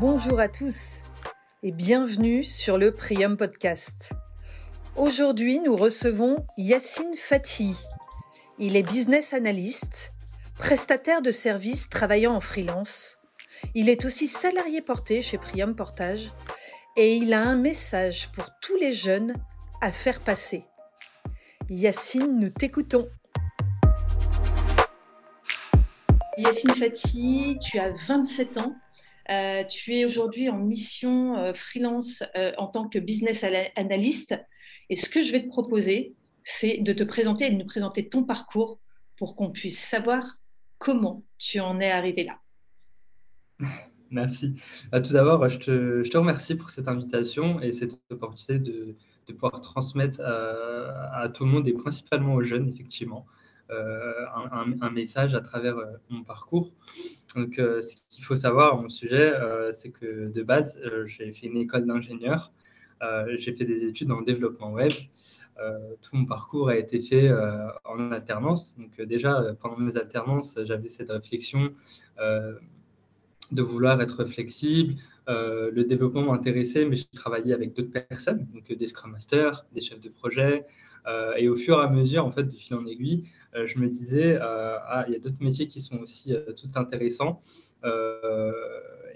Bonjour à tous et bienvenue sur le Prium Podcast. Aujourd'hui, nous recevons Yacine Fati. Il est business analyst, prestataire de services travaillant en freelance. Il est aussi salarié porté chez Prium Portage et il a un message pour tous les jeunes à faire passer. Yacine, nous t'écoutons. Yacine Fati, tu as 27 ans. Euh, tu es aujourd'hui en mission euh, freelance euh, en tant que business analyst. Et ce que je vais te proposer, c'est de te présenter et de nous présenter ton parcours pour qu'on puisse savoir comment tu en es arrivé là. Merci. Bah, tout d'abord, je te, remercie pour cette invitation et cette opportunité de, pouvoir transmettre à, tout le monde et principalement aux jeunes, effectivement, euh, un, message à travers euh, mon parcours. Donc, euh, ce qu'il faut savoir mon sujet, c'est que de base, j'ai fait une école d'ingénieur. j'ai fait des études en développement web. tout mon parcours a été fait en alternance. Donc déjà, pendant mes alternances, j'avais cette réflexion de vouloir être flexible. le développement m'intéressait, mais je travaillais avec d'autres personnes, donc des Scrum Masters, des chefs de projet. Et au fur et à mesure, en fait, de fil en aiguille, euh, je me disais, euh, ah, il y a d'autres métiers qui sont aussi euh, tout intéressants.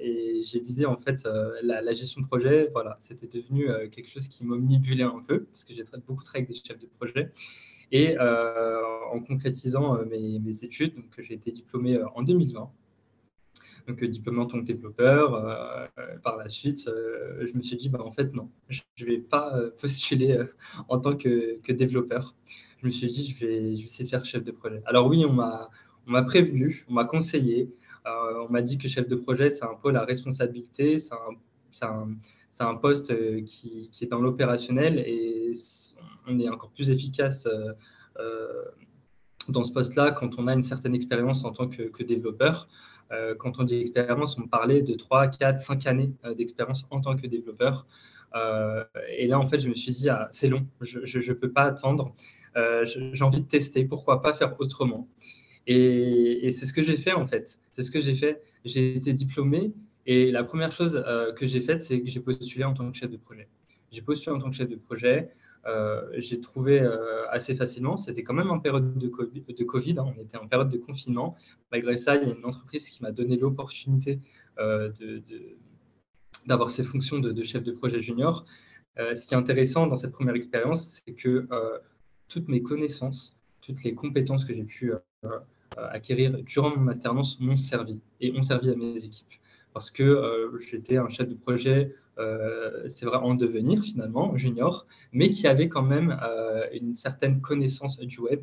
et j'ai visé en fait la, gestion de projet. Voilà, c'était devenu quelque chose qui m'omnibulait un peu parce que j'ai beaucoup travaillé avec des chefs de projet. Et en concrétisant mes, mes, études, donc j'ai été diplômé en 2020 donc diplômé en tant que développeur. par la suite, je me suis dit, bah, en fait, non, je ne vais pas postuler en tant que, que, développeur je me suis dit, je vais, je de faire chef de projet. Alors oui, on m'a, prévenu, on m'a conseillé, euh, on m'a dit que chef de projet, c'est un peu la responsabilité, c'est un, un, un, poste euh, qui, qui est dans l'opérationnel et on est encore plus efficace euh, dans ce poste-là quand on a une certaine expérience en tant que, que développeur. quand on dit expérience, on parlait de 3, 4, 5 années d'expérience en tant que développeur. et là, en fait, je me suis dit, ah, c'est long, je ne peux pas attendre. Euh, j'ai envie de tester, pourquoi pas faire autrement? Et, c'est ce que j'ai fait en fait. C'est ce que j'ai fait. J'ai été diplômé et la première chose euh, que j'ai faite, c'est que j'ai postulé en tant que chef de projet. J'ai postulé en tant que chef de projet. Euh, j'ai trouvé assez facilement. C'était quand même en période de Covid. Hein. on était en période de confinement. Malgré ça, il y a une entreprise qui m'a donné l'opportunité d'avoir ces fonctions de, chef de projet junior. ce qui est intéressant dans cette première expérience, c'est que toutes mes connaissances, toutes les compétences que j'ai pu euh, euh, acquérir durant mon alternance m'ont servi et ont servi à mes équipes. Parce que euh, j'étais un chef de projet, c'est vrai, en devenir finalement, junior, mais qui avait quand même une certaine connaissance du web,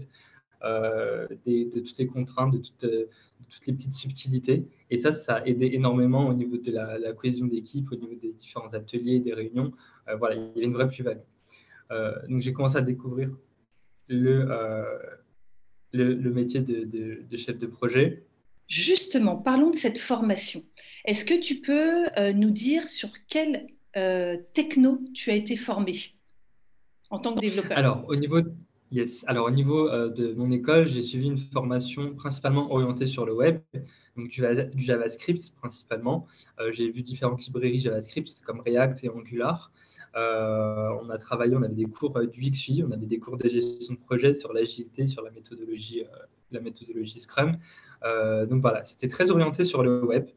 de toutes les contraintes, de toutes, les petites subtilités. Et ça, ça a aidé énormément au niveau de la, cohésion d'équipe, au niveau des différents ateliers, des réunions. voilà, il y avait une vraie plus-value. donc j'ai commencé à découvrir euh, le, métier de, chef de projet. Justement, parlons de cette formation. Est-ce que tu peux euh, nous dire sur quel euh, techno tu as été formé en tant que développeur? Alors, au niveau, yes. Alors, au niveau de mon école, j'ai suivi une formation principalement orientée sur le web, donc du, du JavaScript principalement. j'ai vu différentes librairies JavaScript comme React et Angular. Euh, on a travaillé, on avait des cours euh, du XUI, on avait des cours de gestion de projet sur l'agilité, sur la méthodologie, euh, la méthodologie Scrum. donc voilà, c'était très orienté sur le web,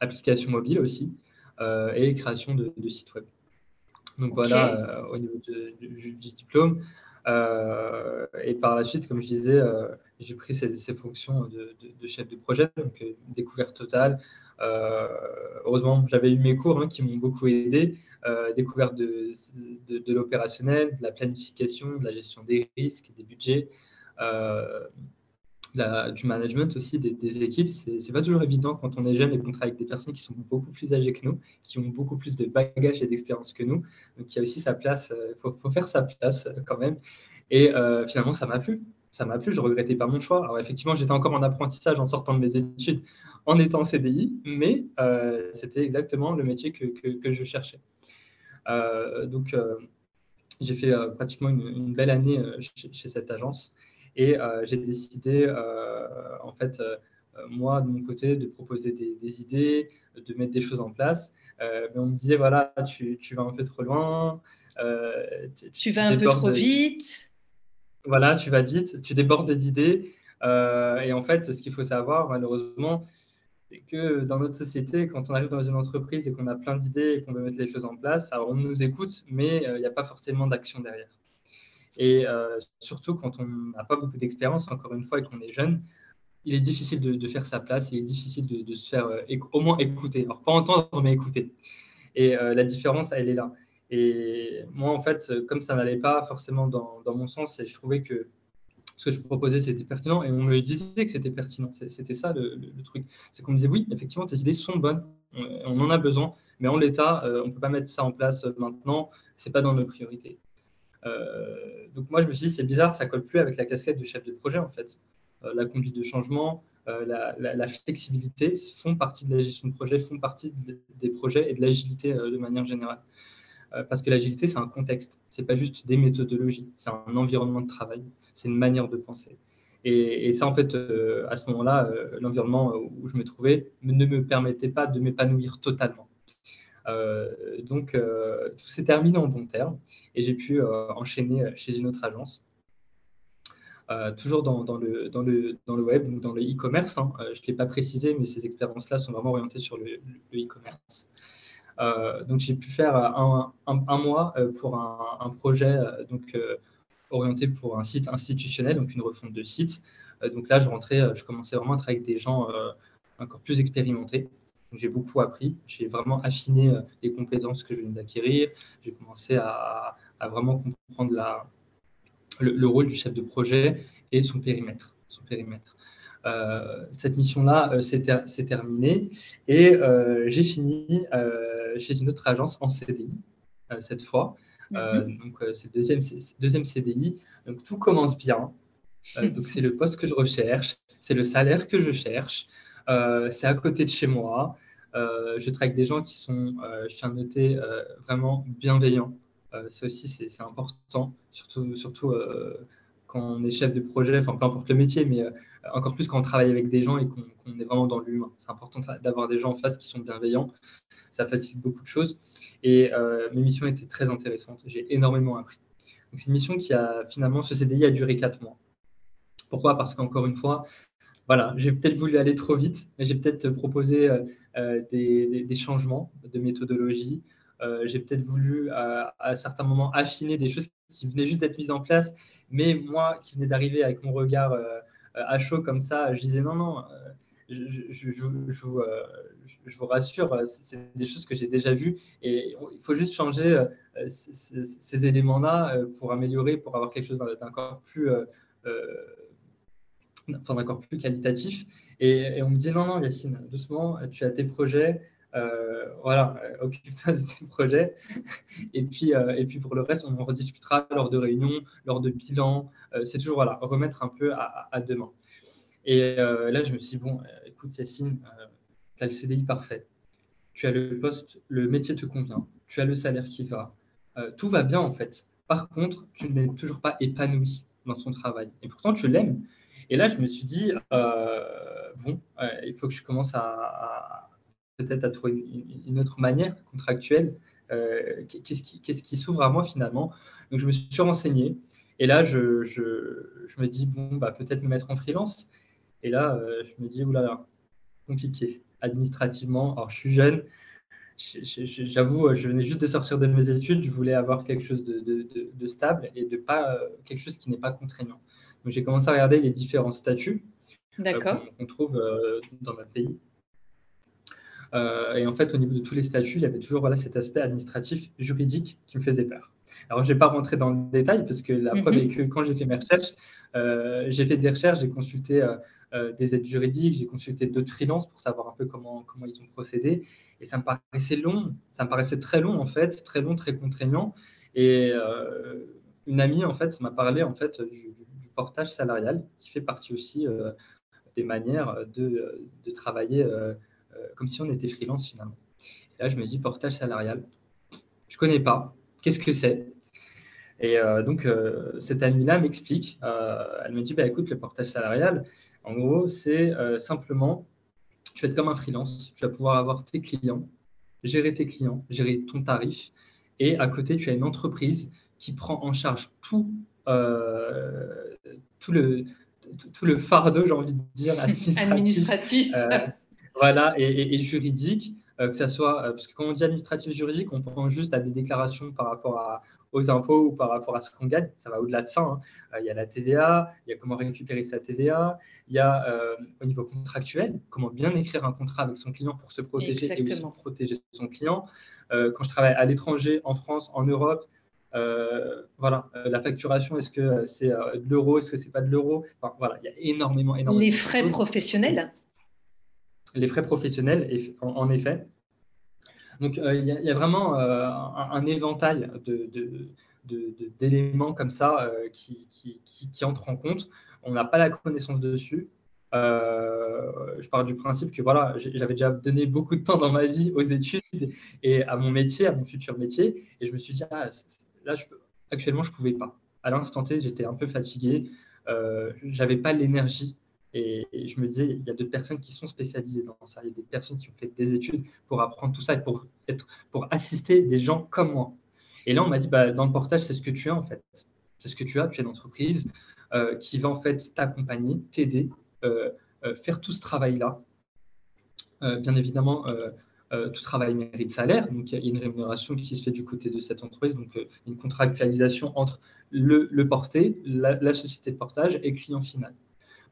application mobile aussi, et création de, sites web. Donc voilà, au niveau du, diplôme. Et par la suite, comme je disais, j'ai pris ces, fonctions de, chef de projet, donc découverte totale. heureusement, j'avais eu mes cours hein, qui m'ont beaucoup aidé. Euh, découverte de, l'opérationnel, de la planification, de la gestion des risques, des budgets, euh, du management aussi des, équipes. C'est pas toujours évident quand on est jeune et qu'on travaille avec des personnes qui sont beaucoup plus âgées que nous, qui ont beaucoup plus de bagages et d'expérience que nous. Donc il y a aussi sa place, il euh, faut, faire sa place quand même. Et finalement, ça m'a plu ça m'a plu, je regrettais pas mon choix. Alors effectivement, j'étais encore en apprentissage en sortant de mes études, en étant en CDI, mais c'était exactement le métier que, que je cherchais. Euh, donc, euh, j'ai fait euh, pratiquement une, belle année chez, cette agence et j'ai décidé, en fait, moi, de mon côté, de proposer des, idées, de mettre des choses en place. mais on me disait, voilà, tu, vas un peu trop loin. tu, vas un peu trop vite. Voilà, tu vas vite, tu débordes d'idées. et en fait, ce qu'il faut savoir, malheureusement, c'est que dans notre société, quand on arrive dans une entreprise et qu'on a plein d'idées et qu'on veut mettre les choses en place, alors on nous écoute, mais il n'y a pas forcément d'action derrière. Et euh, surtout quand on n'a pas beaucoup d'expérience, encore une fois, et qu'on est jeune, il est difficile de, faire sa place, il est difficile de, se faire euh, au moins écouter. Alors, pas entendre, mais écouter. Et euh, la différence, elle est là. Et moi, en fait, comme ça n'allait pas forcément dans, mon sens, et je trouvais que ce que je proposais, c'était pertinent, et on me disait que c'était pertinent. C'était ça le, truc. C'est qu'on me disait, oui, effectivement, tes idées sont bonnes, on, en a besoin, mais en l'état, on ne peut pas mettre ça en place maintenant, ce n'est pas dans nos priorités. Euh, donc moi, je me suis dit, c'est bizarre, ça colle plus avec la casquette de chef de projet, en fait. Euh, la conduite de changement, euh, la, flexibilité font partie de la gestion de projet, font partie des projets et de l'agilité de manière générale. parce que l'agilité, c'est un contexte, c'est pas juste des méthodologies, c'est un environnement de travail, c'est une manière de penser. Et, ça, en fait, à ce moment-là, l'environnement où je me trouvais ne me permettait pas de m'épanouir totalement. Euh, donc, euh, tout s'est terminé en bon terme et j'ai pu euh, enchaîner chez une autre agence. toujours dans, le, dans, le, dans le web ou dans le e-commerce. Hein. je ne l'ai pas précisé, mais ces expériences-là sont vraiment orientées sur le e-commerce. donc j'ai pu faire un, un, mois pour un, projet donc, orienté pour un site institutionnel, donc une refonte de site. donc là, je rentrais, je commençais vraiment à travailler avec des gens encore plus expérimentés j'ai beaucoup appris. J'ai vraiment affiné euh, les compétences que je viens d'acquérir. J'ai commencé à, vraiment comprendre la, le, rôle du chef de projet et son périmètre. Son périmètre. Euh, cette mission-là euh, s'est terminée et j'ai fini chez une autre agence en CDI cette fois. Mhm. donc c'est le deuxième, deuxième CDI. Donc tout commence bien. donc c'est le poste que je recherche, c'est le salaire que je cherche. C'est à côté de chez moi. Euh, je travaille avec des gens qui sont, euh, je tiens à noter, euh, vraiment bienveillants. ça aussi, c'est important, surtout, surtout quand on est chef de projet, enfin peu importe le métier, mais encore plus quand on travaille avec des gens et qu'on est vraiment dans l'humain. C'est important d'avoir des gens en face qui sont bienveillants. Ça facilite beaucoup de choses. Et mes missions étaient très intéressantes. J'ai énormément appris. C'est une mission qui a finalement, ce CDI a duré quatre mois. Pourquoi? Parce qu'encore une fois, voilà, j'ai peut-être voulu aller trop vite, mais j'ai peut-être proposé euh, euh, des, changements de méthodologie. Euh, j'ai peut-être voulu à, certains moments affiner des choses qui venaient juste d'être mises en place, mais moi qui venais d'arriver avec mon regard à chaud comme ça, je disais non, non, je, vous, rassure, c'est des choses que j'ai déjà vues et il faut juste changer ces, éléments-là pour améliorer, pour avoir quelque chose d'encore plus enfin encore plus qualitatif. Et, on me dit non, non, Yacine, doucement, tu as tes projets. Euh, voilà, euh, occupe-toi de tes projets. et, puis, euh, et puis pour le reste, on en rediscutera lors de réunions, lors de bilans. c'est toujours voilà, remettre un peu à, demain. Et là, je me suis dit, bon, écoute, Yacine, tu as le CDI parfait. Tu as le poste, le métier te convient. Tu as le salaire qui va. tout va bien en fait. Par contre, tu n'es toujours pas épanoui dans ton travail. Et pourtant, tu l'aimes. Et là, je me suis dit, euh, bon, euh, il faut que je commence à, peut-être à trouver une, autre manière contractuelle. Euh, qu'est-ce qui, s'ouvre à moi finalement Donc, je me suis renseigné. Et là, je, me dis, bon, bah, peut-être me mettre en freelance. Et là, je me dis, oulala, compliqué administrativement. Alors, je suis jeune. J'avoue, je venais juste de sortir de mes études. Je voulais avoir quelque chose de, de, de stable et de pas quelque chose qui n'est pas contraignant j'ai commencé à regarder les différents statuts euh, qu'on trouve euh, dans notre pays. Euh, et en fait, au niveau de tous les statuts, il y avait toujours voilà, cet aspect administratif, juridique qui me faisait peur. Alors, je ne vais pas rentrer dans le détail parce que la preuve est mhm. que quand j'ai fait mes recherches, j'ai fait des recherches, j'ai consulté des aides juridiques, j'ai consulté d'autres freelances pour savoir un peu comment, comment ils ont procédé. Et ça me paraissait long, ça me paraissait très long en fait, très long, très contraignant. Et une amie en fait m'a parlé en fait du, portage salarial, qui fait partie aussi euh, des manières de, travailler euh, euh, comme si on était freelance finalement. Et là, je me dis portage salarial, je connais pas, qu'est-ce que c'est? Et donc, cette amie-là m'explique, elle me dit, bah, écoute, le portage salarial, en gros, c'est simplement, tu vas être comme un freelance, tu vas pouvoir avoir tes clients, gérer tes clients, gérer ton tarif, et à côté, tu as une entreprise qui prend en charge tout, tout le, tout le fardeau, j'ai envie de dire, administratif, euh, voilà, et, juridique, euh, que ça soit, euh, parce que quand on dit administratif juridique, on pense juste à des déclarations par rapport à, aux impôts ou par rapport à ce qu'on gagne, ça va au-delà de ça. Hein. il y a la TVA, il y a comment récupérer sa TVA, il y a au niveau contractuel, comment bien écrire un contrat avec son client pour se protéger et aussi protéger son client. quand je travaille à l'étranger, en France, en Europe, euh, voilà, euh, la facturation, est-ce que c'est euh, de l'euro, est-ce que c'est pas de l'euro? Voilà, il y a énormément, énormément. Les frais professionnels? Les frais professionnels, en, effet. Donc, il y, a vraiment un, éventail d'éléments comme ça qui, qui, entrent en compte. On n'a pas la connaissance dessus. je pars du principe que voilà, j'avais déjà donné beaucoup de temps dans ma vie aux études et à mon métier, à mon futur métier, et je me suis dit, ah, là, actuellement, je ne pouvais pas. À l'instant T, j'étais un peu fatigué, euh, j'avais pas l'énergie. Et, je me disais, il y a d'autres personnes qui sont spécialisées dans ça. Il y a des personnes qui ont fait des études pour apprendre tout ça et pour, être, pour assister des gens comme moi. Et là, on m'a dit, bah, dans le portage, c'est ce que tu as en fait. C'est ce que tu as. Tu es une entreprise euh, qui va en fait t'accompagner, t'aider, euh, euh, faire tout ce travail-là. bien évidemment, euh, tout travail mérite salaire, donc il y a une rémunération qui se fait du côté de cette entreprise, donc euh, une contractualisation entre le, porté, la, société de portage et le client final.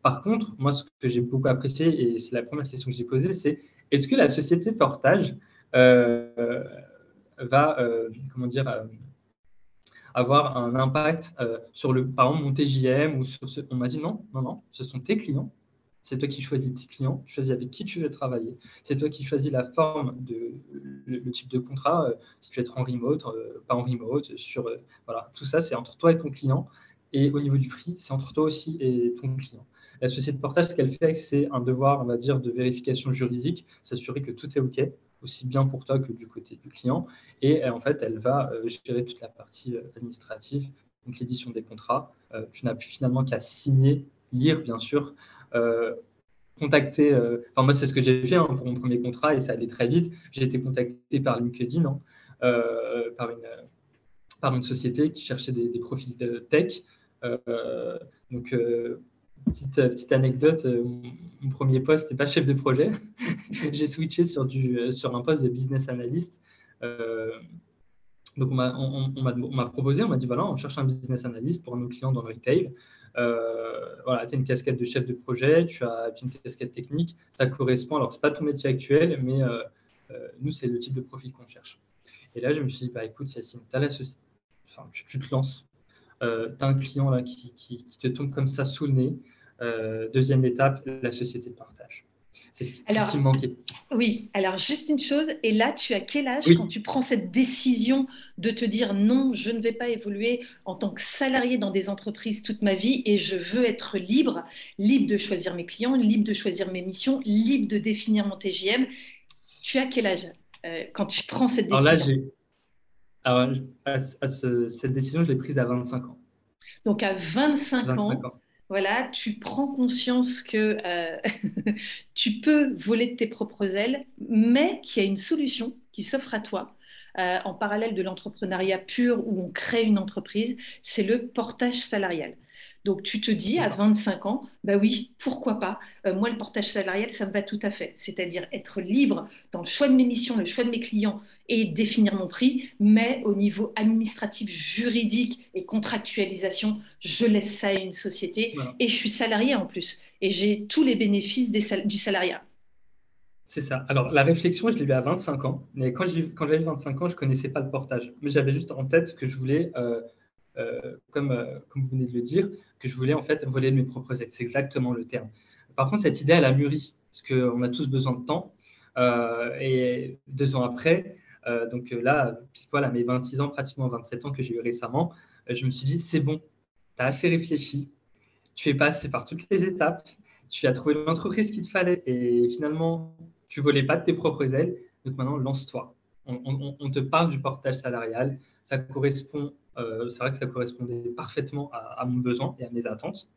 Par contre, moi, ce que j'ai beaucoup apprécié, et c'est la première question que j'ai posée, c'est est-ce que la société de portage euh, va, comment dire, avoir un impact sur le, par exemple, mon TJM ou. On m'a dit non, non, non, ce sont tes clients c'est toi qui choisis tes clients, tu choisis avec qui tu veux travailler. C'est toi qui choisis la forme, de, le, type de contrat, euh, si tu veux être en remote, euh, pas en remote, sur euh, voilà, tout ça, c'est entre toi et ton client. Et au niveau du prix, c'est entre toi aussi et ton client. La société de portage, ce qu'elle fait, c'est un devoir, on va dire, de vérification juridique, s'assurer que tout est OK, aussi bien pour toi que du côté du client. Et en fait, elle va gérer toute la partie administrative, donc l'édition des contrats. tu n'as plus finalement qu'à signer lire, bien sûr, euh, contacter. Euh, enfin, moi, c'est ce que j'ai fait hein, pour mon premier contrat et ça allait très vite. J'ai été contacté par LinkedIn, hein, euh, par, une, par une société qui cherchait des, profils de tech. donc, Petite, petite, anecdote, mon premier poste n'était pas chef de projet. J'ai switché sur, du, sur un poste de business analyst. donc, on m'a proposé, on m'a dit voilà, on cherche un business analyst pour nos clients dans le retail. Euh, voilà, tu as une casquette de chef de projet, tu as une casquette technique, ça correspond. Alors, ce n'est pas ton métier actuel, mais euh, euh, nous, c'est le type de profil qu'on cherche. Et là, je me suis dit, bah, écoute, Yacine, as la enfin, tu, te lances, tu as un client là, qui, te tombe comme ça sous le nez. deuxième étape, la société de partage. C'est ce, qui me manquait. Oui, alors juste une chose, et là, tu as quel âge quand tu prends cette décision de te dire non, je ne vais pas évoluer en tant que salarié dans des entreprises toute ma vie et je veux être libre, libre de choisir mes clients, libre de choisir mes missions, libre de définir mon TGM. Tu as quel âge euh, quand tu prends cette décision? Alors là, cette décision, je l'ai prise à 25 ans. Donc à 25, ans voilà, tu prends conscience que euh, tu peux voler de tes propres ailes, mais qu'il y a une solution qui s'offre à toi. Euh, en parallèle de l'entrepreneuriat pur où on crée une entreprise, c'est le portage salarial. Donc tu te dis à 25 ans, bah oui, pourquoi pas euh, Moi, le portage salarial, ça me va tout à fait. C'est-à-dire être libre dans le choix de mes missions, le choix de mes clients et définir mon prix, mais au niveau administratif, juridique et contractualisation, je laisse ça à une société et je suis salarié en plus et j'ai tous les bénéfices du salariat. C'est ça. Alors, la réflexion, je l'ai eu à 25 ans. Mais quand j'avais 25 ans, je ne connaissais pas le portage. Mais j'avais juste en tête que je voulais euh, euh, comme, euh, comme vous venez de le dire, que je voulais en fait voler mes propres ailes. C'est exactement le terme. Par contre, cette idée, elle a mûri, parce qu'on a tous besoin de temps. Euh, et deux ans après, donc là, pile poil mes 26 ans, pratiquement 27 ans que j'ai eu récemment, je me suis dit, c'est bon, tu as assez réfléchi, tu es passé par toutes les étapes, tu as trouvé l'entreprise qu'il te fallait et finalement, tu volais pas de tes propres ailes. Donc maintenant, lance-toi. On, te parle du portage salarial, ça correspond c'est vrai que ça correspondait parfaitement à, mon besoin et à mes attentes.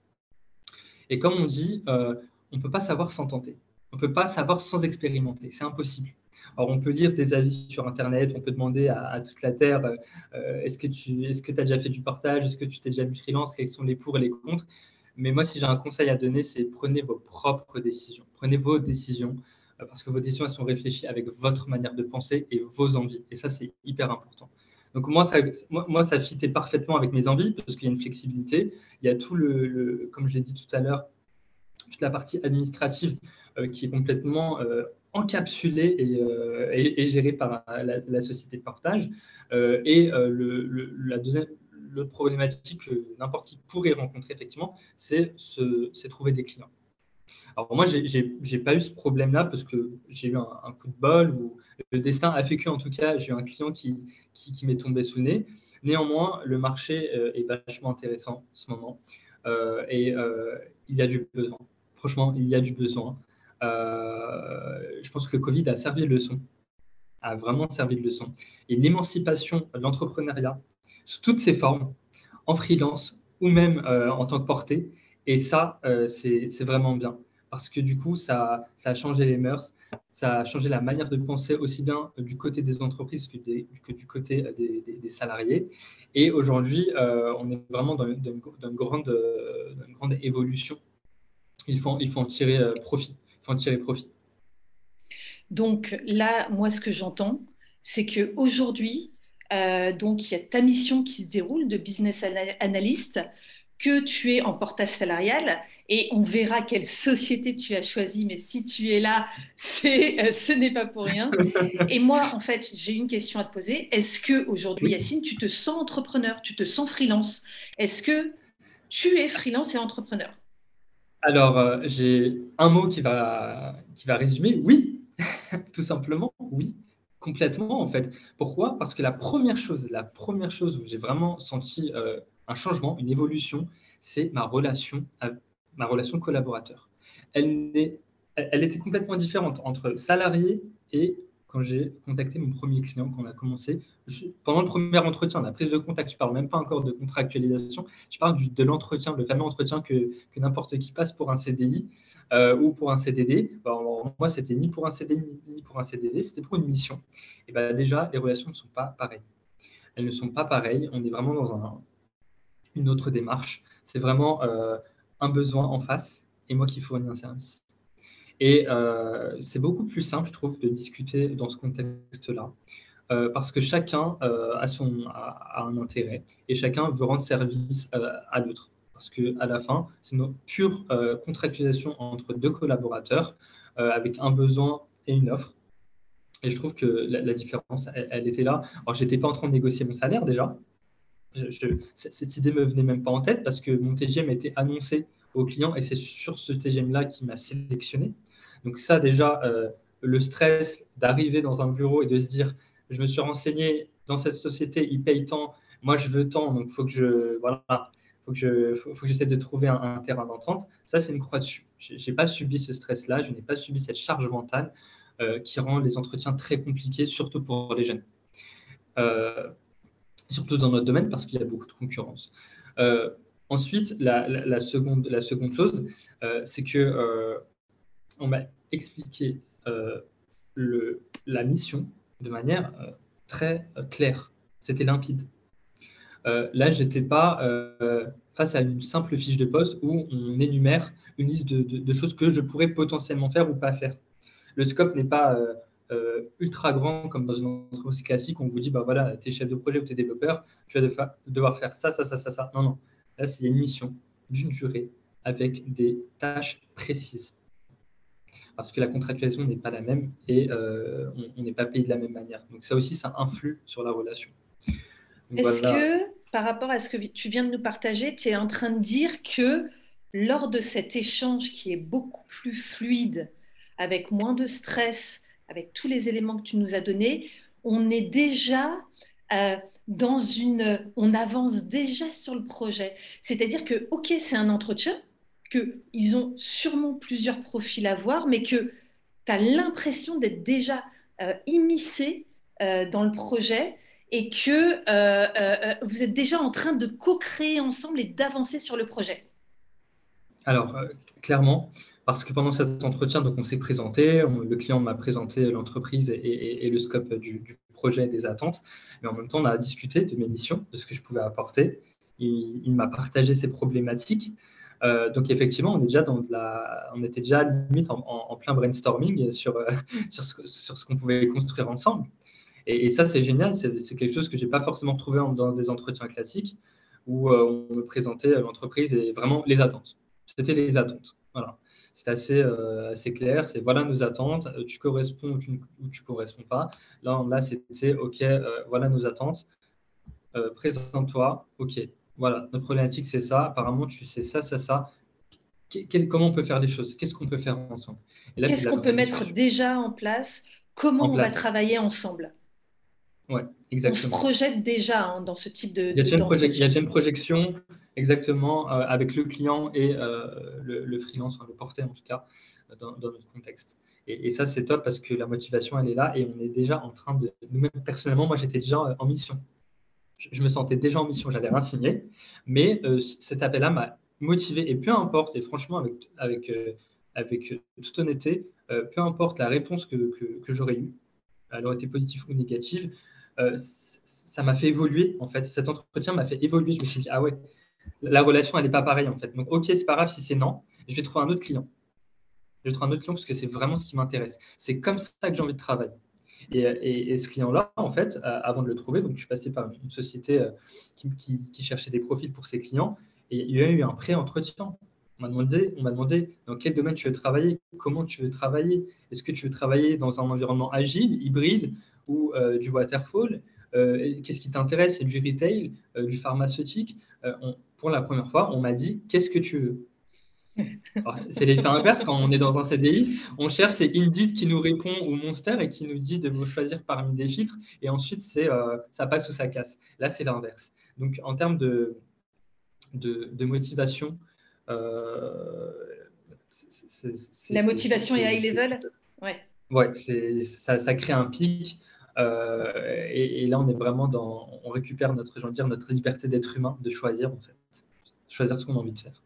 Et comme on dit, on ne peut pas savoir sans tenter. On ne peut pas savoir sans expérimenter. C'est impossible. Alors, on peut lire des avis sur Internet, on peut demander à, toute la Terre est-ce que tu est que as déjà fait du partage Est-ce que tu t'es déjà mis freelance? Quels sont les pour et les contre? Mais moi, si j'ai un conseil à donner, c'est prenez vos propres décisions. Prenez vos décisions parce que vos décisions sont réfléchies avec votre manière de penser et vos envies. Et ça, c'est hyper important. Donc moi, ça, moi, ça parfaitement avec mes envies parce qu'il y a une flexibilité. Il y a tout le, comme je l'ai dit tout à l'heure, toute la partie administrative euh, qui est complètement euh, encapsulée euh, et, gérée par la, société de partage. et la deuxième, le problématique que n'importe qui pourrait rencontrer effectivement, c'est trouver des clients. Alors moi, je n'ai pas eu ce problème-là parce que j'ai eu un, coup de bol ou le destin a fait que, en tout cas, j'ai eu un client qui, qui, m'est tombé sous le nez. Néanmoins, le marché euh, est vachement intéressant en ce moment euh, et euh, il y a du besoin. Franchement, il y a du besoin. je pense que le Covid a servi de leçon, a vraiment servi de leçon. Et l'émancipation de l'entrepreneuriat sous toutes ses formes, en freelance ou même en tant que portée, et ça, c'est vraiment bien parce que du coup, ça, a changé les mœurs, ça a changé la manière de penser aussi bien du côté des entreprises que, du côté des, salariés. Et aujourd'hui, euh, on est vraiment dans, une, grande, évolution. Il faut, en tirer euh, profit. Il faut en tirer profit. Donc là, moi, ce que j'entends, c'est qu'aujourd'hui, euh, donc il y a ta mission qui se déroule de business analyst que tu es en portage salarial et on verra quelle société tu as choisi. Mais si tu es là, c'est, euh, ce n'est pas pour rien. Et moi, en fait, j'ai une question à te poser. Est-ce que aujourd'hui, Yacine, tu te sens entrepreneur, tu te sens freelance? Est-ce que tu es freelance et entrepreneur? Alors, euh, j'ai un mot qui va, qui va résumer. Oui, tout simplement, oui complètement en fait. Pourquoi? Parce que la première chose, la première chose où j'ai vraiment senti euh, un changement, une évolution, c'est ma relation, ma relation collaborateur. Elle, était complètement différente entre salarié et quand j'ai contacté mon premier client, quand on a commencé, pendant le premier entretien, la prise de contact, je ne parle même pas encore de contractualisation, je parle de l'entretien, le fameux entretien que, n'importe qui passe pour un CDI euh, ou pour un CDD. moi, c'était ni pour un CDI ni pour un CDD, c'était pour une mission. Et ben, déjà, les relations ne sont pas pareilles. Elles ne sont pas pareilles. On est vraiment dans un, une autre démarche. C'est vraiment euh, un besoin en face et moi qui fournis un service. Et euh, c'est beaucoup plus simple, je trouve, de discuter dans ce contexte-là. Euh, parce que chacun a, son, a, un intérêt et chacun veut rendre service à l'autre. Parce qu'à la fin, c'est une pure contractualisation entre deux collaborateurs avec un besoin et une offre. Et je trouve que la, différence, elle, elle, était là. Alors, je n'étais pas en train de négocier mon salaire déjà, cette idée me venait même pas en tête parce que mon TGM était annoncé au client et c'est sur ce TGM-là qui m'a sélectionné. Donc ça déjà, euh, le stress d'arriver dans un bureau et de se dire, je me suis renseigné dans cette société, ils payent tant, moi je veux tant, donc faut que je, voilà, faut que je, faut, que j'essaie de trouver un, terrain d'entente. Ça c'est une croix dessus. J'ai pas subi ce stress-là, je n'ai pas subi cette charge mentale euh, qui rend les entretiens très compliqués, surtout pour les jeunes. Euh, surtout dans notre domaine parce qu'il y a beaucoup de concurrence. Euh, ensuite, la, seconde, chose, euh, c'est que euh, on m'a expliqué la mission de manière très claire. C'était limpide. là, je n'étais pas face à une simple fiche de poste où on énumère une liste de, choses que je pourrais potentiellement faire ou pas faire. Le scope n'est pas euh, ultra grand comme dans une entreprise classique, on vous dit, bah voilà, tu es chef de projet ou tu es développeur, tu vas devoir faire ça, ça, ça, ça, ça. Non, non. Là, c'est une mission d'une durée avec des tâches précises. Parce que la contractualisation n'est pas la même et euh, on n'est pas payé de la même manière. Donc ça aussi, ça influe sur la relation. Est-ce que, par rapport à ce que tu viens de nous partager, tu es en train de dire que lors de cet échange qui est beaucoup plus fluide, avec moins de stress, avec tous les éléments que tu nous as donnés, on est déjà euh, dans une... On avance déjà sur le projet. C'est-à-dire que, OK, c'est un entretien, qu'ils ont sûrement plusieurs profils à voir, mais que tu as l'impression d'être déjà euh, immiscé euh, dans le projet et que vous êtes déjà en train de co-créer ensemble et d'avancer sur le projet Alors, clairement, parce que pendant cet entretien, donc on s'est présenté, le client m'a présenté l'entreprise et, le scope du, projet et des attentes, mais en même temps, on a discuté de mes missions, de ce que je pouvais apporter. Il, m'a partagé ses problématiques. Euh, donc effectivement, on, est déjà dans la, était déjà limite en, plein brainstorming sur, euh, sur ce, qu'on pouvait construire ensemble. Et, ça, c'est génial. C'est quelque chose que je n'ai pas forcément trouvé dans des entretiens classiques où euh, on me présentait l'entreprise et vraiment les attentes. C'était les attentes. Voilà c'est assez, euh, assez clair. C'est voilà nos attentes, euh, tu corresponds ou tu ne corresponds pas. Là, là c'était OK, euh, voilà nos attentes. Présente-toi, OK. Voilà, notre problématique, c'est ça. Apparemment, tu sais ça, ça, ça. comment on peut faire les choses? Qu'est-ce qu'on peut faire ensemble? Qu'est-ce qu'on peut mettre déjà en place? Comment on va travailler ensemble? Ouais, exactement. On se projette déjà hein, dans ce type de. Il y a déjà, une, projection, exactement, euh, avec le client et euh, le, freelance, enfin, le porté en tout cas, dans, notre contexte. Et, ça, c'est top parce que la motivation, elle est là et on est déjà en train de. Nous-mêmes, personnellement, moi, j'étais déjà en mission. Je, me sentais déjà en mission, j'avais rien signé, mais euh, cet appel-là m'a motivé et peu importe, et franchement, avec, avec, avec toute honnêteté, peu importe la réponse que, que, que j'aurais eue, elle aurait été positive ou négative, euh, ça m'a fait évoluer, en fait. Cet entretien m'a fait évoluer. Je me suis dit, ah ouais, la relation, elle n'est pas pareille, en fait. Donc, ok, c'est pas grave si c'est non, je vais trouver un autre client. Je vais trouver un autre client parce que c'est vraiment ce qui m'intéresse. C'est comme ça que j'ai envie de travailler. Et, ce client-là, en fait, euh, avant de le trouver, donc je suis passé par une société euh, qui, cherchait des profils pour ses clients, et il y a eu un pré-entretien. On m'a demandé, on m'a demandé dans quel domaine tu veux travailler, comment tu veux travailler. Est-ce que tu veux travailler dans un environnement agile, hybride, ou euh, du waterfall. Euh, qu'est-ce qui t'intéresse C'est du retail, euh, du pharmaceutique. pour la première fois, on m'a dit Qu'est-ce que tu veux? C'est l'effet inverse quand on est dans un CDI. On cherche, c'est Indeed qui nous répond ou Monster et qui nous dit de choisir parmi des filtres. Et ensuite, c'est ça passe ou ça casse. Là, c'est l'inverse. Donc, en termes de, de, motivation, la motivation est high level? Ouais. Ouais, ça, ça crée un pic. Euh, et, là, on est vraiment dans, on récupère notre, dire, notre liberté d'être humain, de choisir en fait, choisir ce qu'on a envie de faire.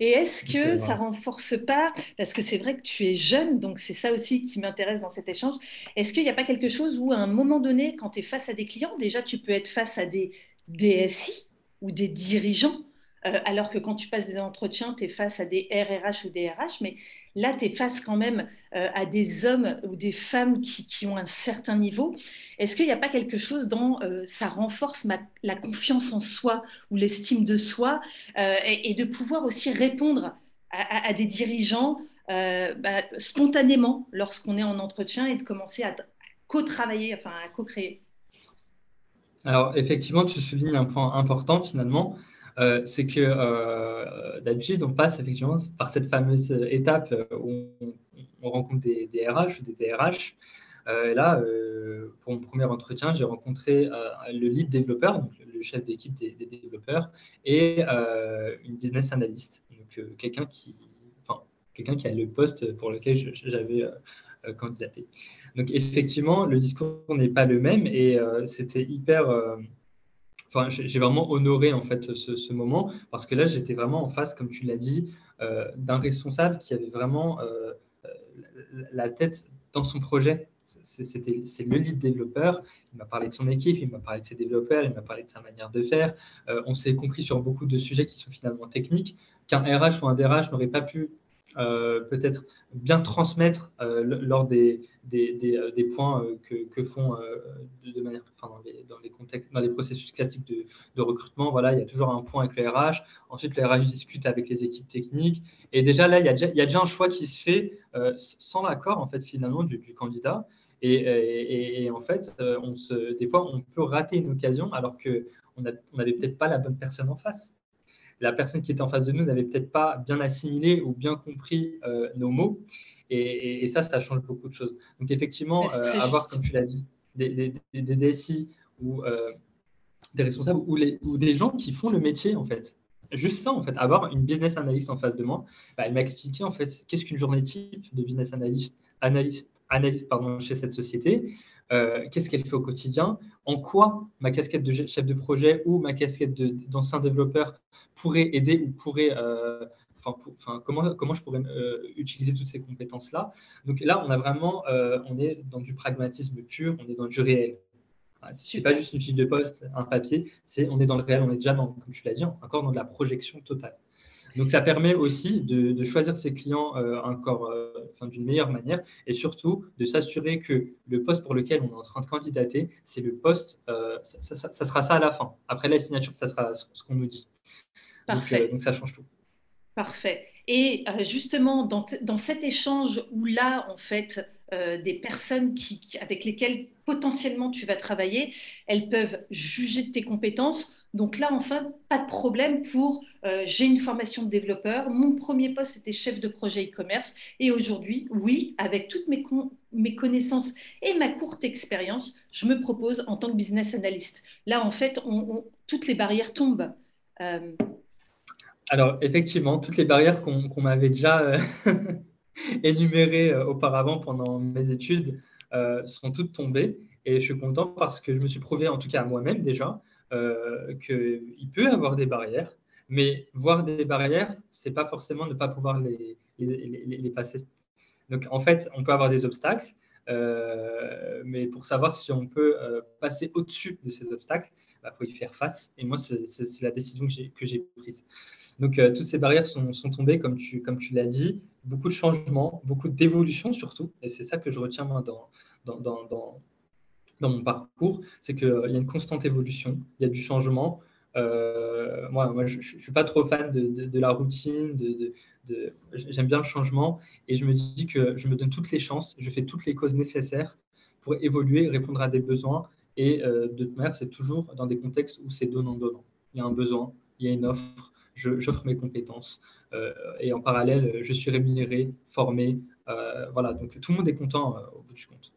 Et est-ce que euh, ça renforce pas, parce que c'est vrai que tu es jeune, donc c'est ça aussi qui m'intéresse dans cet échange, est-ce qu'il n'y a pas quelque chose où à un moment donné, quand tu es face à des clients, déjà tu peux être face à des DSI ou des dirigeants, euh, alors que quand tu passes des entretiens, tu es face à des RRH ou des RH, mais Là, tu es face quand même euh, à des hommes ou des femmes qui, ont un certain niveau. Est-ce qu'il n'y a pas quelque chose dont euh, ça renforce la confiance en soi ou l'estime de soi euh, et, de pouvoir aussi répondre à, des dirigeants bah, spontanément lorsqu'on est en entretien et de commencer à co-travailler, enfin à co-créer? Alors, effectivement, tu soulignes un point important finalement. Euh, c'est que euh, d'habitude, on passe effectivement par cette fameuse étape où on, rencontre des, RH ou des DRH. Euh, là, pour mon premier entretien, j'ai rencontré le lead développeur, le chef d'équipe des, développeurs, et une business analyst, donc quelqu'un qui, enfin, quelqu'un qui a le poste pour lequel j'avais candidaté. Donc effectivement, le discours n'est pas le même et c'était hyper j'ai vraiment honoré en fait ce, moment parce que là, j'étais vraiment en face, comme tu l'as dit, euh, d'un responsable qui avait vraiment euh, la tête dans son projet. C'est le lead développeur. Il m'a parlé de son équipe, il m'a parlé de ses développeurs, il m'a parlé de sa manière de faire. Euh, on s'est compris sur beaucoup de sujets qui sont finalement techniques qu'un RH ou un DRH n'aurait pas pu euh, peut-être bien transmettre euh, lors des, des, euh, points que, font de manière, dans, les, dans, les, contextes, dans les processus classiques de, de, recrutement. Voilà, il y a toujours un point avec le RH. Ensuite, le RH discute avec les équipes techniques. Et déjà là, il y a déjà, un choix qui se fait sans l'accord en fait finalement du, candidat. Et, et, en fait, on se, des fois, on peut rater une occasion alors qu'on n'avait peut-être pas la bonne personne en face la personne qui était en face de nous n'avait peut-être pas bien assimilé ou bien compris euh, nos mots. Et, ça, ça change beaucoup de choses. Donc effectivement, euh, avoir, comme tu l'as dit, des, DSI ou euh, des responsables ou, les, ou des gens qui font le métier, en fait. Juste ça, en fait, avoir une business analyst en face de moi, bah, elle m'a expliqué, en fait, qu'est-ce qu'une journée type de business analyst, analyst, analyst pardon, chez cette société. Qu'est-ce qu'elle fait au quotidien, en quoi ma casquette de chef de projet ou ma casquette d'ancien développeur pourrait aider ou pourrait Enfin, comment, comment je pourrais utiliser toutes ces compétences-là? Donc là, on a vraiment, on est dans du pragmatisme pur, on est dans du réel. Ce n'est pas juste une fiche de poste, un papier, c'est on est dans le réel, on est déjà dans, comme tu l'as dit, encore dans de la projection totale. Donc ça permet aussi de, choisir ses clients euh, encore euh, d'une meilleure manière et surtout de s'assurer que le poste pour lequel on est en train de candidater, c'est le poste, euh, ça, sera ça à la fin. Après la signature, ça sera ce qu'on nous dit. Parfait. Donc, ça change tout. Parfait. Et justement, dans, dans, cet échange où là, en fait, euh, des personnes qui, avec lesquelles potentiellement tu vas travailler, elles peuvent juger de tes compétences. Donc là, enfin, pas de problème pour euh, j'ai une formation de développeur, mon premier poste c'était chef de projet e-commerce et aujourd'hui, oui, avec toutes mes, mes connaissances et ma courte expérience, je me propose en tant que business analyst. Là, en fait, toutes les barrières tombent. Euh, Alors, effectivement, toutes les barrières qu'on m'avait déjà énumérées euh, auparavant pendant mes études sont toutes tombées. Et je suis content parce que je me suis prouvé, en tout cas à moi-même déjà, qu'il peut avoir des barrières. Mais voir des barrières, c'est pas forcément ne pas pouvoir les, les, passer. Donc en fait, on peut avoir des obstacles, mais pour savoir si on peut passer au-dessus de ces obstacles, il bah, faut y faire face. Et moi, c'est la décision que j'ai prise. Donc, toutes ces barrières sont, sont, tombées, comme tu, comme tu l'as dit beaucoup de changements, beaucoup d'évolution surtout. Et c'est ça que je retiens moi, dans, dans, dans, mon parcours, c'est qu'il y a une constante évolution, il y a du changement. Euh, moi, je ne suis pas trop fan de, la routine, j'aime bien le changement et je me dis que je me donne toutes les chances, je fais toutes les causes nécessaires pour évoluer, répondre à des besoins. Et euh, de toute manière, c'est toujours dans des contextes où c'est donnant-donnant. Il y a un besoin, il y a une offre, j'offre mes compétences. Euh, et en parallèle, je suis rémunéré, formé. Voilà, donc tout le monde est content au bout du compte.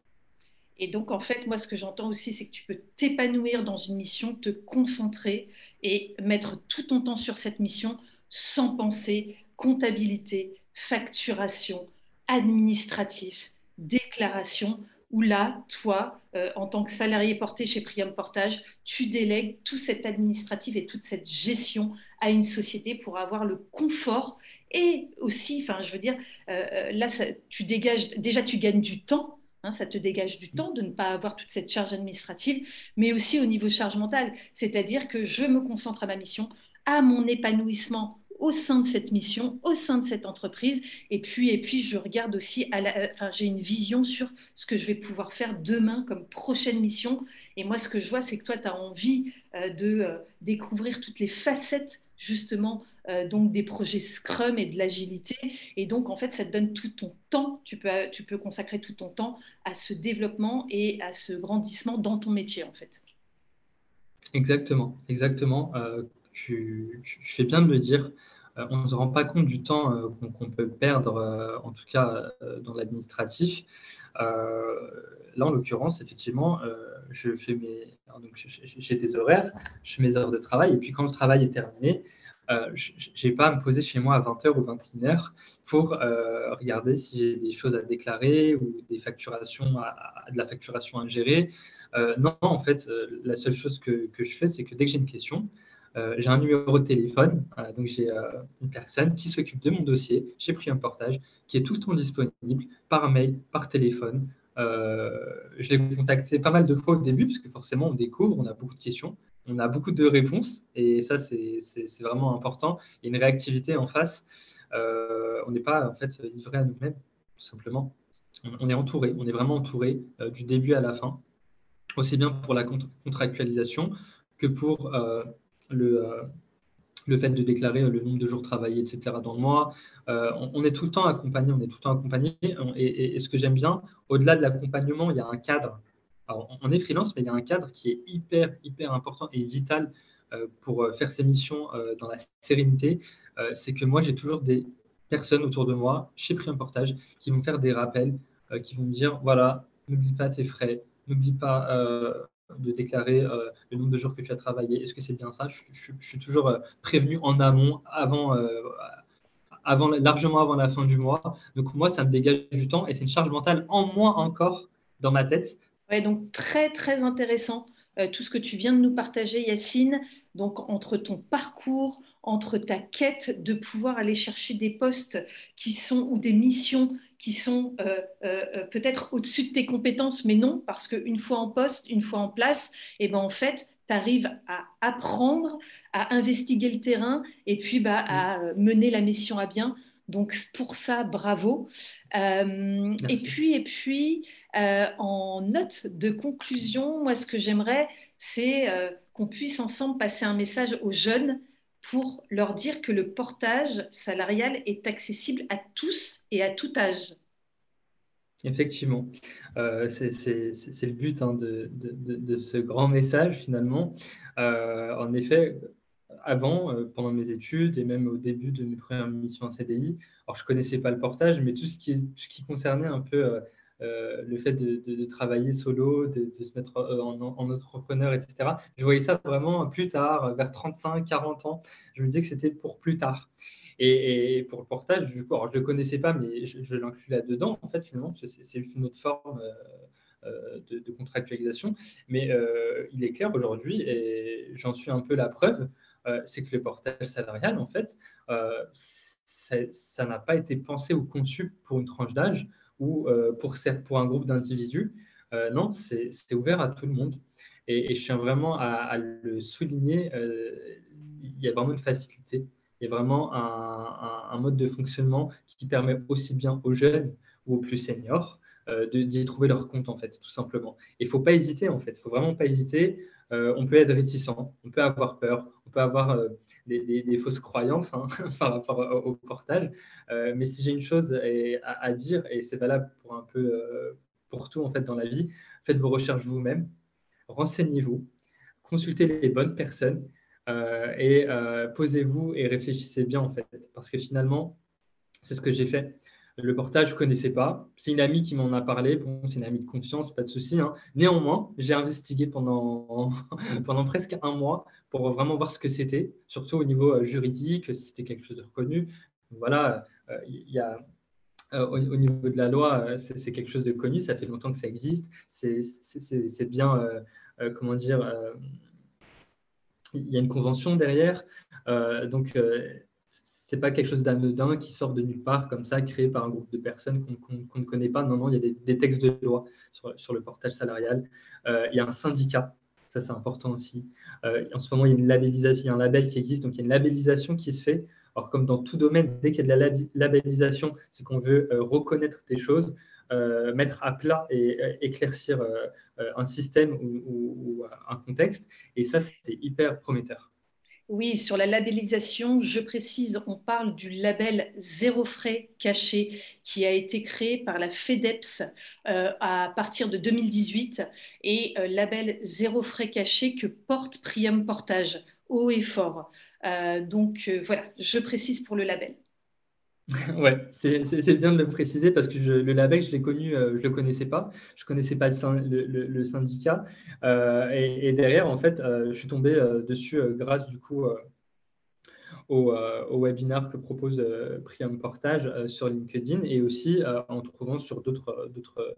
Et donc, en fait, moi, ce que j'entends aussi, c'est que tu peux t'épanouir dans une mission, te concentrer et mettre tout ton temps sur cette mission sans penser comptabilité, facturation, administratif, déclaration où là, toi, euh, en tant que salarié porté chez Prium Portage, tu délègues tout cet administratif et toute cette gestion à une société pour avoir le confort et aussi, enfin, je veux dire, euh, euh, là, tu dégages, déjà, tu gagnes du temps. Hein, ça te dégage du temps de ne pas avoir toute cette charge administrative, mais aussi au niveau charge mentale, c'est-à-dire que je me concentre à ma mission, à mon épanouissement au sein de cette mission, au sein de cette entreprise. Et puis, et puis je regarde aussi, à la, enfin, j'ai une vision sur ce que je vais pouvoir faire demain comme prochaine mission. Et moi, ce que je vois, c'est que toi, tu as envie euh, de euh, découvrir toutes les facettes justement euh, donc des projets Scrum et de l'agilité. Et donc, en fait, ça te donne tout ton temps. Tu peux, tu peux consacrer tout ton temps à ce développement et à ce grandissement dans ton métier, en fait. Exactement, exactement tu, fais bien de le dire. Euh, on ne se rend pas compte du temps euh, qu'on peut perdre, euh, en tout cas dans l'administratif. là, en l'occurrence, effectivement, je fais mes, j'ai des horaires, je fais mes heures de travail, et puis quand le travail est terminé, je n'ai pas à me poser chez moi à 20h ou 21h pour regarder si j'ai des choses à déclarer ou des facturations de la facturation à gérer. Non, en fait, la seule chose que, je fais, c'est que dès que j'ai une question, euh, j'ai un numéro de téléphone, donc j'ai euh, une personne qui s'occupe de mon dossier, j'ai pris un portage, qui est tout le temps disponible par mail, par téléphone. Euh, je l'ai contacté pas mal de fois au début, parce que forcément on découvre, on a beaucoup de questions, on a beaucoup de réponses, et ça c'est vraiment important. Une réactivité en face. on n'est pas en fait livré à nous-mêmes, tout simplement. On, est entouré, on est vraiment entouré du début à la fin, aussi bien pour la contractualisation que pour le, euh, le fait de déclarer le nombre de jours travaillés, etc. dans le mois. Euh, on, est tout le temps accompagné, on est tout le temps accompagné. Et, ce que j'aime bien, au-delà de l'accompagnement, il y a un cadre. on est freelance, mais il y a un cadre qui est hyper, hyper important et vital euh, pour faire ces missions dans la sérénité. C'est que moi, j'ai toujours des personnes autour de moi, chez Prix Portage, qui vont faire des rappels, qui vont me dire, voilà, n'oublie pas tes frais, n'oublie pas de déclarer euh, le nombre de jours que tu as travaillé. Est-ce que c'est bien ça? Je, suis toujours euh, prévenu en amont, avant, euh, avant, largement avant la fin du mois. Donc moi, ça me dégage du temps et c'est une charge mentale en moins encore dans ma tête Ouais, donc très très intéressant tout ce que tu viens de nous partager, Yacine. Donc entre ton parcours, entre ta quête de pouvoir aller chercher des postes qui sont ou des missions qui sont euh, euh, euh, peut-être au-dessus de tes compétences, mais non, parce qu'une fois en poste, une fois en place, et eh ben en fait, tu arrives à apprendre, à investiguer le terrain et puis bah, à mener la mission à bien. Donc pour ça, bravo. et puis, et puis en note de conclusion, moi, ce que j'aimerais, c'est qu'on puisse ensemble passer un message aux jeunes pour leur dire que le portage salarial est accessible à tous et à tout âge. Effectivement, euh, c'est le but hein, de, ce grand message finalement. Euh, en effet, avant, euh, pendant mes études et même au début de mes premières missions en CDI, alors je ne connaissais pas le portage, mais tout ce qui concernait un peu euh, le fait de, travailler solo, de, se mettre euh, en, entrepreneur, etc. Je voyais ça vraiment plus tard, vers 35, 40 ans. Je me disais que c'était pour plus tard. Et, pour le portage, du coup, je ne le connaissais pas, mais je, l'inclus là-dedans, en fait, finalement, c'est juste une autre forme euh, de, contractualisation. Mais il est clair aujourd'hui, et j'en suis un peu la preuve, c'est que le portage salarial, en fait, ça n'a pas été pensé ou conçu pour une tranche d'âge ou euh, pour, un groupe d'individus. Euh, non, c'est ouvert à tout le monde. Et, je tiens vraiment à, le souligner, euh, il y a vraiment une facilité, il y a vraiment un, mode de fonctionnement qui permet aussi bien aux jeunes ou aux plus seniors d'y trouver leur compte, en fait, tout simplement. Il ne faut pas hésiter, en fait, il ne faut vraiment pas hésiter. on peut être réticent, on peut avoir peur, on peut avoir des, fausses croyances hein, par rapport au, portage. Euh, mais si j'ai une chose à, dire, et c'est valable pour un peu euh, pour tout en fait dans la vie, faites vos recherches vous-même, renseignez-vous, consultez les bonnes personnes euh, et posez-vous et réfléchissez bien en fait, parce que finalement, c'est ce que j'ai fait. Le portage, je ne connaissais pas. C'est une amie qui m'en a parlé. Bon, c'est une amie de confiance, pas de souci. Hein. Néanmoins, j'ai investigué pendant, pendant presque un mois pour vraiment voir ce que c'était, surtout au niveau euh, juridique, si c'était quelque chose de reconnu. voilà, euh, il y a euh, au, niveau de la loi, c'est quelque chose de connu, ça fait longtemps que ça existe. C'est bien, comment dire, il y a une convention derrière. donc, c'est pas quelque chose d'anodin qui sort de nulle part comme ça, créé par un groupe de personnes qu'on ne connaît pas. Non, non, il y a des, textes de loi sur, le portage salarial. Euh, il y a un syndicat, ça c'est important aussi. Euh, en ce moment, il y a une labellisation, il y a un label qui existe, donc il y a une labellisation qui se fait. Alors comme dans tout domaine, dès qu'il y a de la labellisation, c'est qu'on veut euh, reconnaître des choses, mettre à plat et éclaircir un système ou un contexte. Et ça, c'est hyper prometteur. Oui, sur la labellisation, je précise, on parle du label zéro frais caché qui a été créé par la FEDEPS euh, à partir de 2018 et euh, label zéro frais caché que porte Priam Portage haut et fort. Euh, donc voilà, je précise pour le label. Ouais, c'est bien de le préciser parce que le label, je l'ai connu, euh, je le connaissais pas. Je connaissais pas le, syndicat. Euh, et, derrière, en fait, euh, je suis tombé dessus grâce du coup au, au, webinaire que propose Priam Portage sur LinkedIn et aussi en trouvant sur d'autres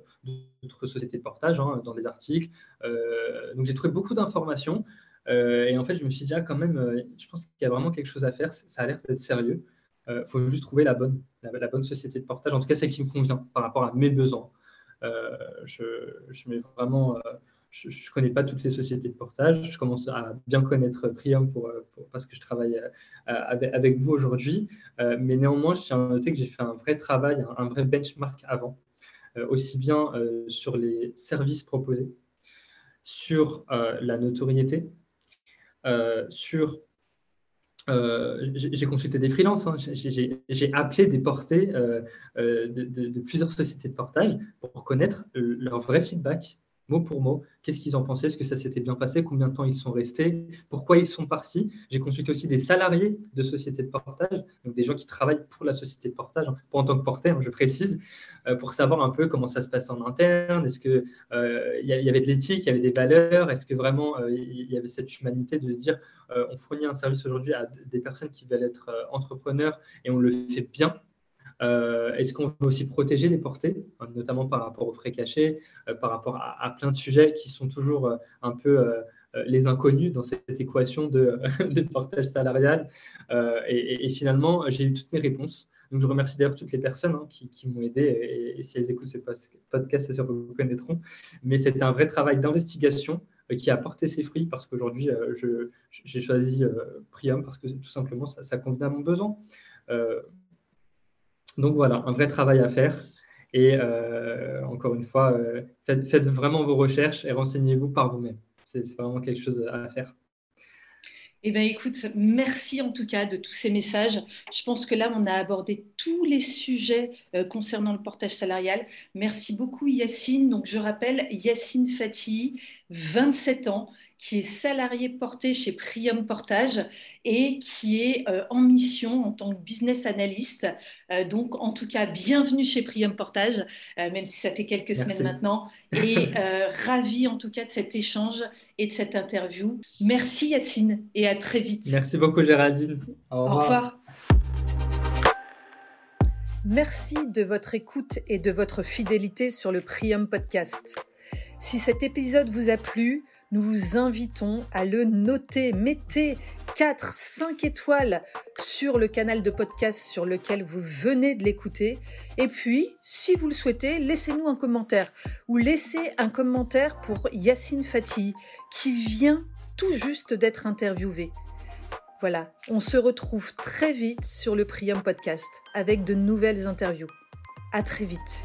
sociétés de portage hein, dans des articles. donc j'ai trouvé beaucoup d'informations. et en fait, je me suis dit, ah, quand même, je pense qu'il y a vraiment quelque chose à faire. Ça a l'air d'être sérieux. Il euh, faut juste trouver la bonne, la, bonne société de portage. En tout cas, celle qui me convient par rapport à mes besoins. Euh, je, je, mets vraiment, euh, je ne connais pas toutes les sociétés de portage. Je commence à bien connaître Prium pour, parce que je travaille avec, vous aujourd'hui. mais néanmoins, je tiens à noter que j'ai fait un vrai travail, un, vrai benchmark avant, aussi bien sur les services proposés, sur la notoriété, sur euh, j'ai consulté des freelances, hein. j'ai appelé des portées euh, euh, de, plusieurs sociétés de portage pour connaître leur vrai feedback mot pour mot, qu'est-ce qu'ils en pensaient, est-ce que ça s'était bien passé, combien de temps ils sont restés, pourquoi ils sont partis. J'ai consulté aussi des salariés de sociétés de portage, donc des gens qui travaillent pour la société de portage, hein, pas en tant que porteur, je précise, euh, pour savoir un peu comment ça se passe en interne, est-ce qu'il euh, y, y avait de l'éthique, il y avait des valeurs, est-ce que vraiment euh, il y avait cette humanité de se dire on fournit un service aujourd'hui à des personnes qui veulent être entrepreneurs et on le fait bien Est-ce qu'on veut aussi protéger les portées, notamment par rapport aux frais cachés, par rapport à, plein de sujets qui sont toujours un peu les inconnus dans cette équation de, portage salarial. et, finalement, j'ai eu toutes mes réponses. Donc, je remercie d'ailleurs toutes les personnes hein, qui, m'ont aidé. Et, si elles écoutent ce podcast, c'est sûr que vous connaîtront. Mais c'était un vrai travail d'investigation euh, qui a porté ses fruits parce qu'aujourd'hui, euh, j'ai choisi euh, Priam parce que tout simplement, ça, convenait à mon besoin. Donc voilà, un vrai travail à faire. Et encore une fois, faites, vraiment vos recherches et renseignez-vous par vous-même. C'est vraiment quelque chose à faire. Eh bien, écoute, merci en tout cas de tous ces messages. Je pense que là, on a abordé tous les sujets euh, concernant le portage salarial. Merci beaucoup, Yacine. Donc, je rappelle, Yacine Fatih, 27 ans, qui est salarié porté chez Prium Portage et qui est euh, en mission en tant que business analyst. Euh, donc, en tout cas, bienvenue chez Prium Portage, même si ça fait quelques semaines maintenant. Et ravi en tout cas de cet échange et de cette interview. Merci Yacine et à très vite. Merci beaucoup Géraldine. Au revoir. Au revoir. Merci de votre écoute et de votre fidélité sur le Prium Podcast. Si cet épisode vous a plu, nous vous invitons à le noter. Mettez 4, 5 étoiles sur le canal de podcast sur lequel vous venez de l'écouter. Et puis, si vous le souhaitez, laissez-nous un commentaire ou laissez un commentaire pour Yacine Fatih qui vient tout juste d'être interviewé. Voilà, on se retrouve très vite sur le Prium Podcast avec de nouvelles interviews. À très vite.